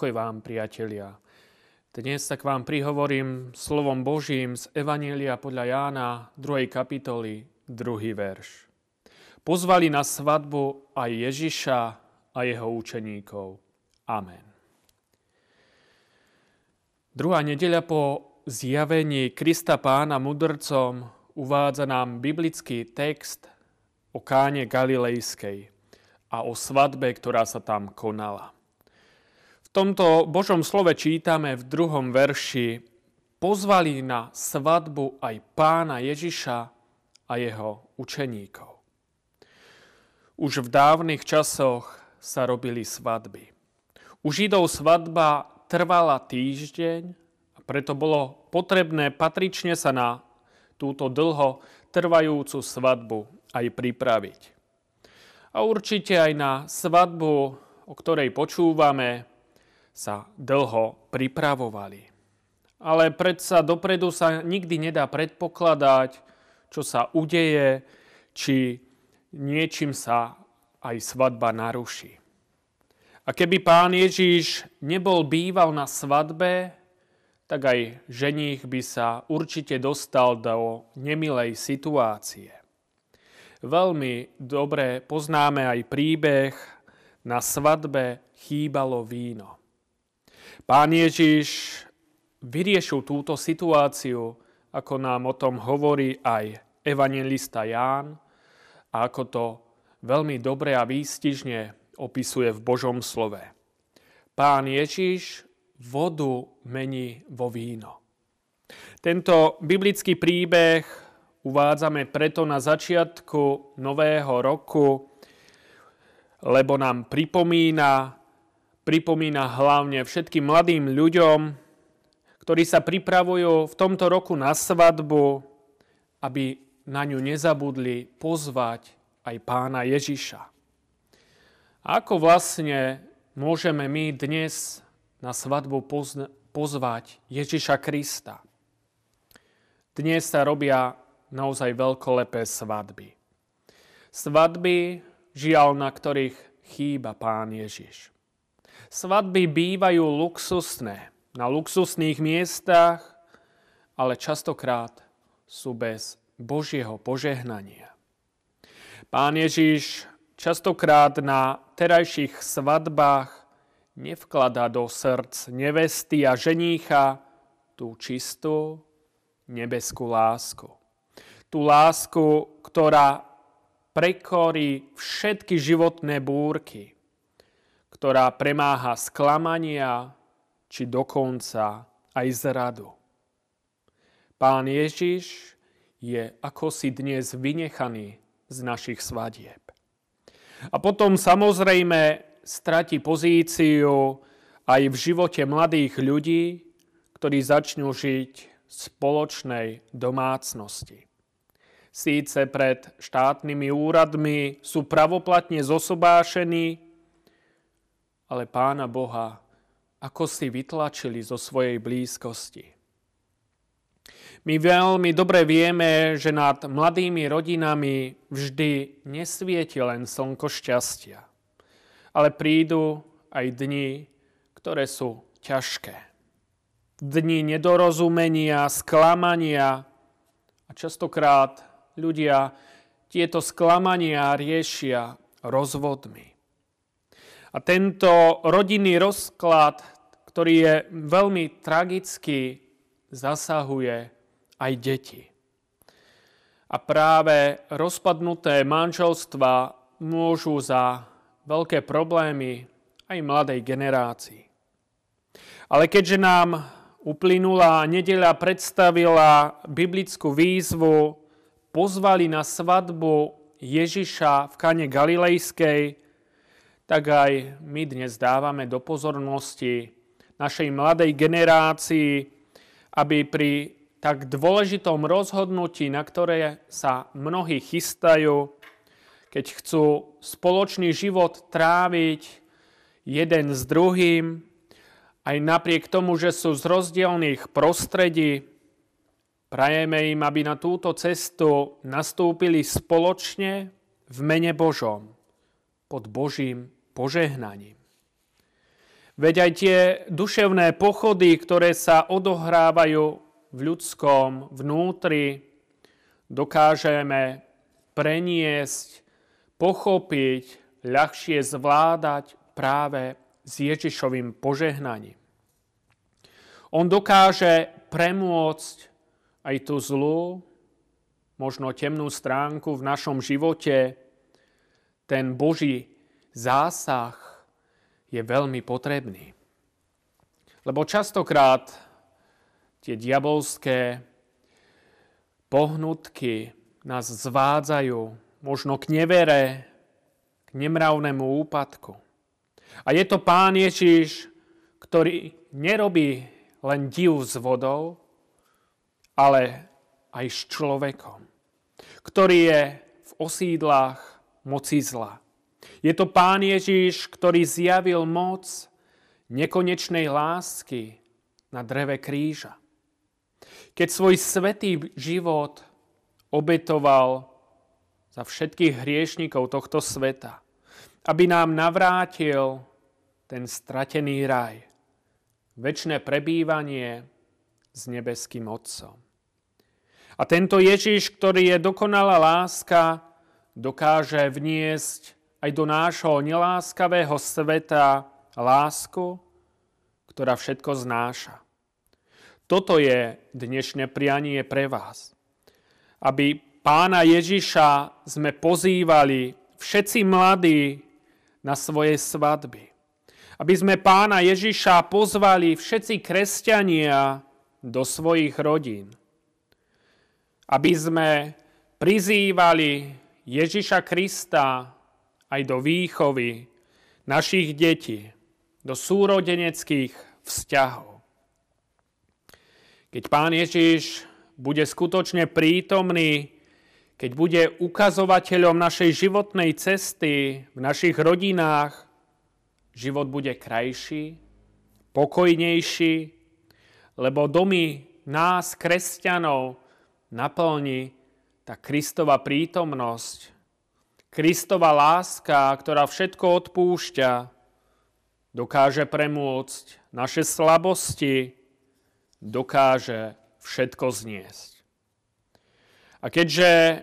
Pokoj vám, priatelia. Dnes sa k vám prihovorím slovom Božím z Evanielia podľa Jána 2. kapitoly, 2. verš. Pozvali na svadbu aj Ježiša a jeho učeníkov. Amen. Druhá nedeľa po zjavení Krista pána mudrcom uvádza nám biblický text o káne Galilejskej a o svadbe, ktorá sa tam konala. Tomto Božom slove čítame v druhom verši pozvali na svadbu aj pána Ježiša a jeho učeníkov. Už v dávnych časoch sa robili svadby. U Židov svadba trvala týždeň a preto bolo potrebné patrične sa na túto dlho trvajúcu svadbu aj pripraviť. A určite aj na svadbu, o ktorej počúvame, sa dlho pripravovali. Ale predsa dopredu sa nikdy nedá predpokladať, čo sa udeje, či niečím sa aj svadba naruší. A keby pán Ježíš nebol býval na svadbe, tak aj ženích by sa určite dostal do nemilej situácie. Veľmi dobre poznáme aj príbeh, na svadbe chýbalo víno. Pán Ježiš vyriešil túto situáciu, ako nám o tom hovorí aj evangelista Ján a ako to veľmi dobre a výstižne opisuje v Božom slove. Pán Ježiš vodu mení vo víno. Tento biblický príbeh uvádzame preto na začiatku nového roku, lebo nám pripomína pripomína hlavne všetkým mladým ľuďom, ktorí sa pripravujú v tomto roku na svadbu, aby na ňu nezabudli pozvať aj pána Ježiša. Ako vlastne môžeme my dnes na svadbu pozvať Ježiša Krista? Dnes sa robia naozaj veľkolepé svadby. Svadby, žiaľ, na ktorých chýba pán Ježiš. Svadby bývajú luxusné, na luxusných miestach, ale častokrát sú bez Božieho požehnania. Pán Ježiš častokrát na terajších svadbách nevkladá do srdc nevesty a ženícha tú čistú nebeskú lásku. Tú lásku, ktorá prekorí všetky životné búrky, ktorá premáha sklamania či dokonca aj zradu. Pán Ježiš je ako si dnes vynechaný z našich svadieb. A potom samozrejme stratí pozíciu aj v živote mladých ľudí, ktorí začnú žiť v spoločnej domácnosti. Síce pred štátnymi úradmi sú pravoplatne zosobášení, ale Pána Boha ako si vytlačili zo svojej blízkosti. My veľmi dobre vieme, že nad mladými rodinami vždy nesvieti len slnko šťastia, ale prídu aj dni, ktoré sú ťažké. Dni nedorozumenia, sklamania a častokrát ľudia tieto sklamania riešia rozvodmi. A tento rodinný rozklad, ktorý je veľmi tragický, zasahuje aj deti. A práve rozpadnuté manželstva môžu za veľké problémy aj mladej generácii. Ale keďže nám uplynulá nedeľa predstavila biblickú výzvu, pozvali na svadbu Ježiša v kane Galilejskej, tak aj my dnes dávame do pozornosti našej mladej generácii, aby pri tak dôležitom rozhodnutí, na ktoré sa mnohí chystajú, keď chcú spoločný život tráviť jeden s druhým, aj napriek tomu, že sú z rozdielných prostredí, prajeme im, aby na túto cestu nastúpili spoločne v mene Božom, pod Božím požehnaním. Veď aj tie duševné pochody, ktoré sa odohrávajú v ľudskom vnútri, dokážeme preniesť, pochopiť, ľahšie zvládať práve s Ježišovým požehnaním. On dokáže premôcť aj tú zlú, možno temnú stránku v našom živote. Ten Boží zásah je veľmi potrebný. Lebo častokrát tie diabolské pohnutky nás zvádzajú možno k nevere, k nemravnému úpadku. A je to Pán Ježiš, ktorý nerobí len div s vodou, ale aj s človekom, ktorý je v osídlách moci zla. Je to Pán Ježiš, ktorý zjavil moc nekonečnej lásky na dreve kríža. Keď svoj svetý život obetoval za všetkých hriešnikov tohto sveta, aby nám navrátil ten stratený raj, väčšie prebývanie s nebeským Otcom. A tento Ježiš, ktorý je dokonalá láska, dokáže vniesť aj do nášho neláskavého sveta lásku, ktorá všetko znáša. Toto je dnešné prianie pre vás. Aby pána Ježiša sme pozývali všetci mladí na svoje svadby. Aby sme pána Ježiša pozvali všetci kresťania do svojich rodín. Aby sme prizývali Ježiša Krista aj do výchovy našich detí, do súrodeneckých vzťahov. Keď Pán Ježiš bude skutočne prítomný, keď bude ukazovateľom našej životnej cesty v našich rodinách, život bude krajší, pokojnejší, lebo domy nás, kresťanov, naplní tá Kristova prítomnosť, Kristova láska, ktorá všetko odpúšťa, dokáže premôcť naše slabosti, dokáže všetko zniesť. A keďže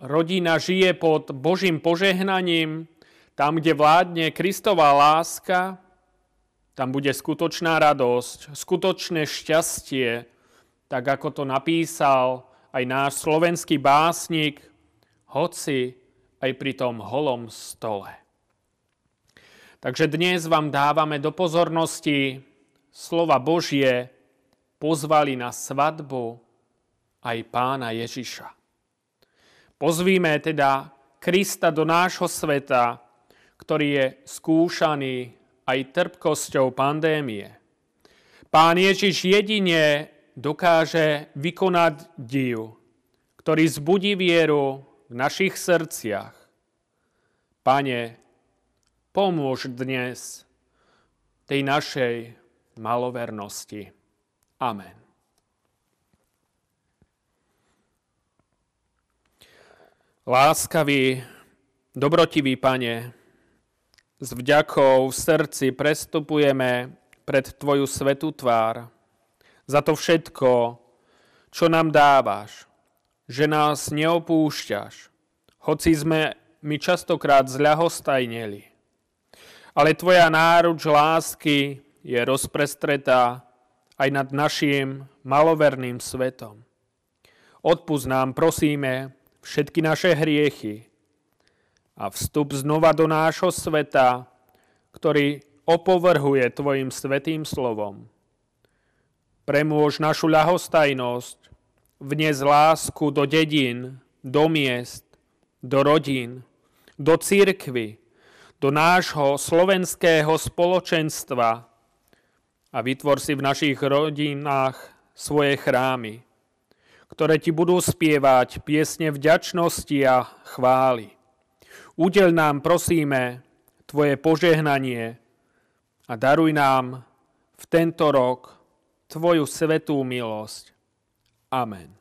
rodina žije pod Božím požehnaním, tam, kde vládne Kristová láska, tam bude skutočná radosť, skutočné šťastie, tak ako to napísal aj náš slovenský básnik, hoci aj pri tom holom stole. Takže dnes vám dávame do pozornosti slova Božie, pozvali na svadbu aj pána Ježiša. Pozvíme teda Krista do nášho sveta, ktorý je skúšaný aj trpkosťou pandémie. Pán Ježiš jedine dokáže vykonať div, ktorý zbudí vieru v našich srdciach. Pane, pomôž dnes tej našej malovernosti. Amen. Láskavý, dobrotivý Pane, s vďakou v srdci prestupujeme pred Tvoju svetú tvár za to všetko, čo nám dávaš, že nás neopúšťaš, hoci sme my častokrát zľahostajneli. Ale Tvoja náruč lásky je rozprestretá aj nad našim maloverným svetom. Odpust nám, prosíme, všetky naše hriechy a vstup znova do nášho sveta, ktorý opovrhuje Tvojim svetým slovom. Premôž našu ľahostajnosť, vniesť lásku do dedín, do miest, do rodín, do církvy, do nášho slovenského spoločenstva a vytvor si v našich rodinách svoje chrámy, ktoré ti budú spievať piesne vďačnosti a chvály. Udel nám, prosíme, Tvoje požehnanie a daruj nám v tento rok Tvoju svetú milosť Amen.